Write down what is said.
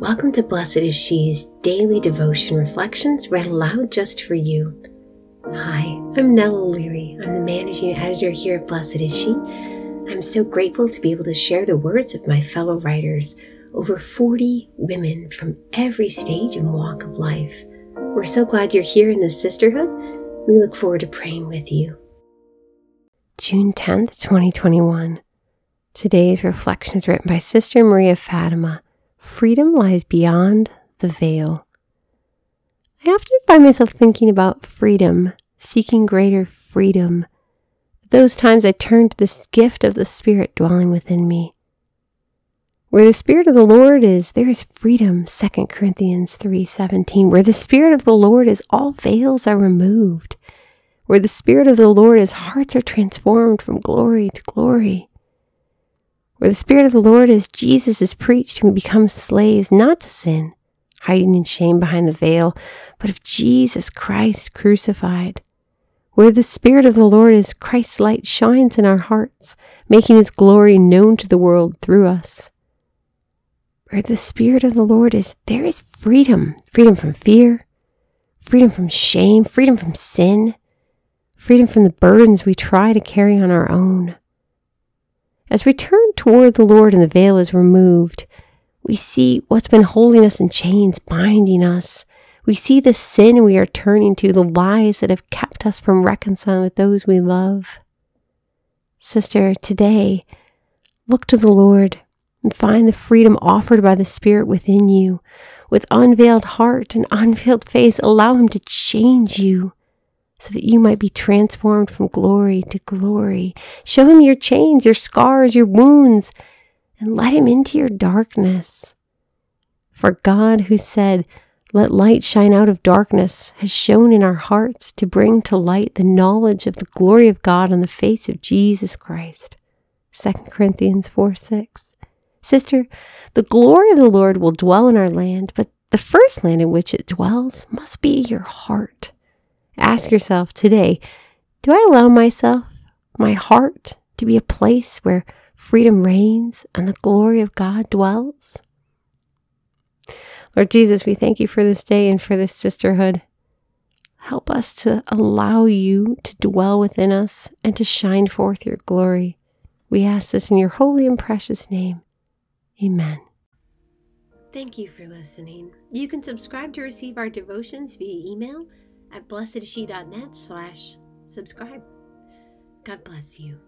Welcome to Blessed is She's daily devotion reflections read aloud just for you. Hi, I'm Nell O'Leary. I'm the managing editor here at Blessed is She. I'm so grateful to be able to share the words of my fellow writers, over 40 women from every stage and walk of life. We're so glad you're here in this sisterhood. We look forward to praying with you. June 10th, 2021. Today's reflection is written by Sister Maria Fatima. Freedom lies beyond the veil. I often find myself thinking about freedom, seeking greater freedom. Those times I turn to this gift of the Spirit dwelling within me. Where the Spirit of the Lord is, there is freedom, 2 Corinthians 3:17. Where the Spirit of the Lord is, all veils are removed. Where the Spirit of the Lord is, hearts are transformed from glory to glory. Where the Spirit of the Lord is, Jesus is preached and we become slaves not to sin, hiding in shame behind the veil, but of Jesus Christ crucified. Where the Spirit of the Lord is, Christ's light shines in our hearts, making his glory known to the world through us. Where the Spirit of the Lord is, there is freedom freedom from fear, freedom from shame, freedom from sin, freedom from the burdens we try to carry on our own. As we turn toward the Lord and the veil is removed, we see what's been holding us in chains, binding us. We see the sin we are turning to, the lies that have kept us from reconciling with those we love. Sister, today, look to the Lord and find the freedom offered by the Spirit within you. With unveiled heart and unveiled face, allow Him to change you so that you might be transformed from glory to glory. Show Him your chains, your scars, your wounds, and let Him into your darkness. For God, who said, Let light shine out of darkness, has shone in our hearts to bring to light the knowledge of the glory of God on the face of Jesus Christ. 2 Corinthians 4 6. Sister, the glory of the Lord will dwell in our land, but the first land in which it dwells must be your heart. Ask yourself today do I allow myself, my heart, to be a place where freedom reigns and the glory of God dwells? Lord Jesus, we thank you for this day and for this sisterhood. Help us to allow you to dwell within us and to shine forth your glory. We ask this in your holy and precious name. Amen. Thank you for listening. You can subscribe to receive our devotions via email at blessedshe.net slash subscribe. God bless you.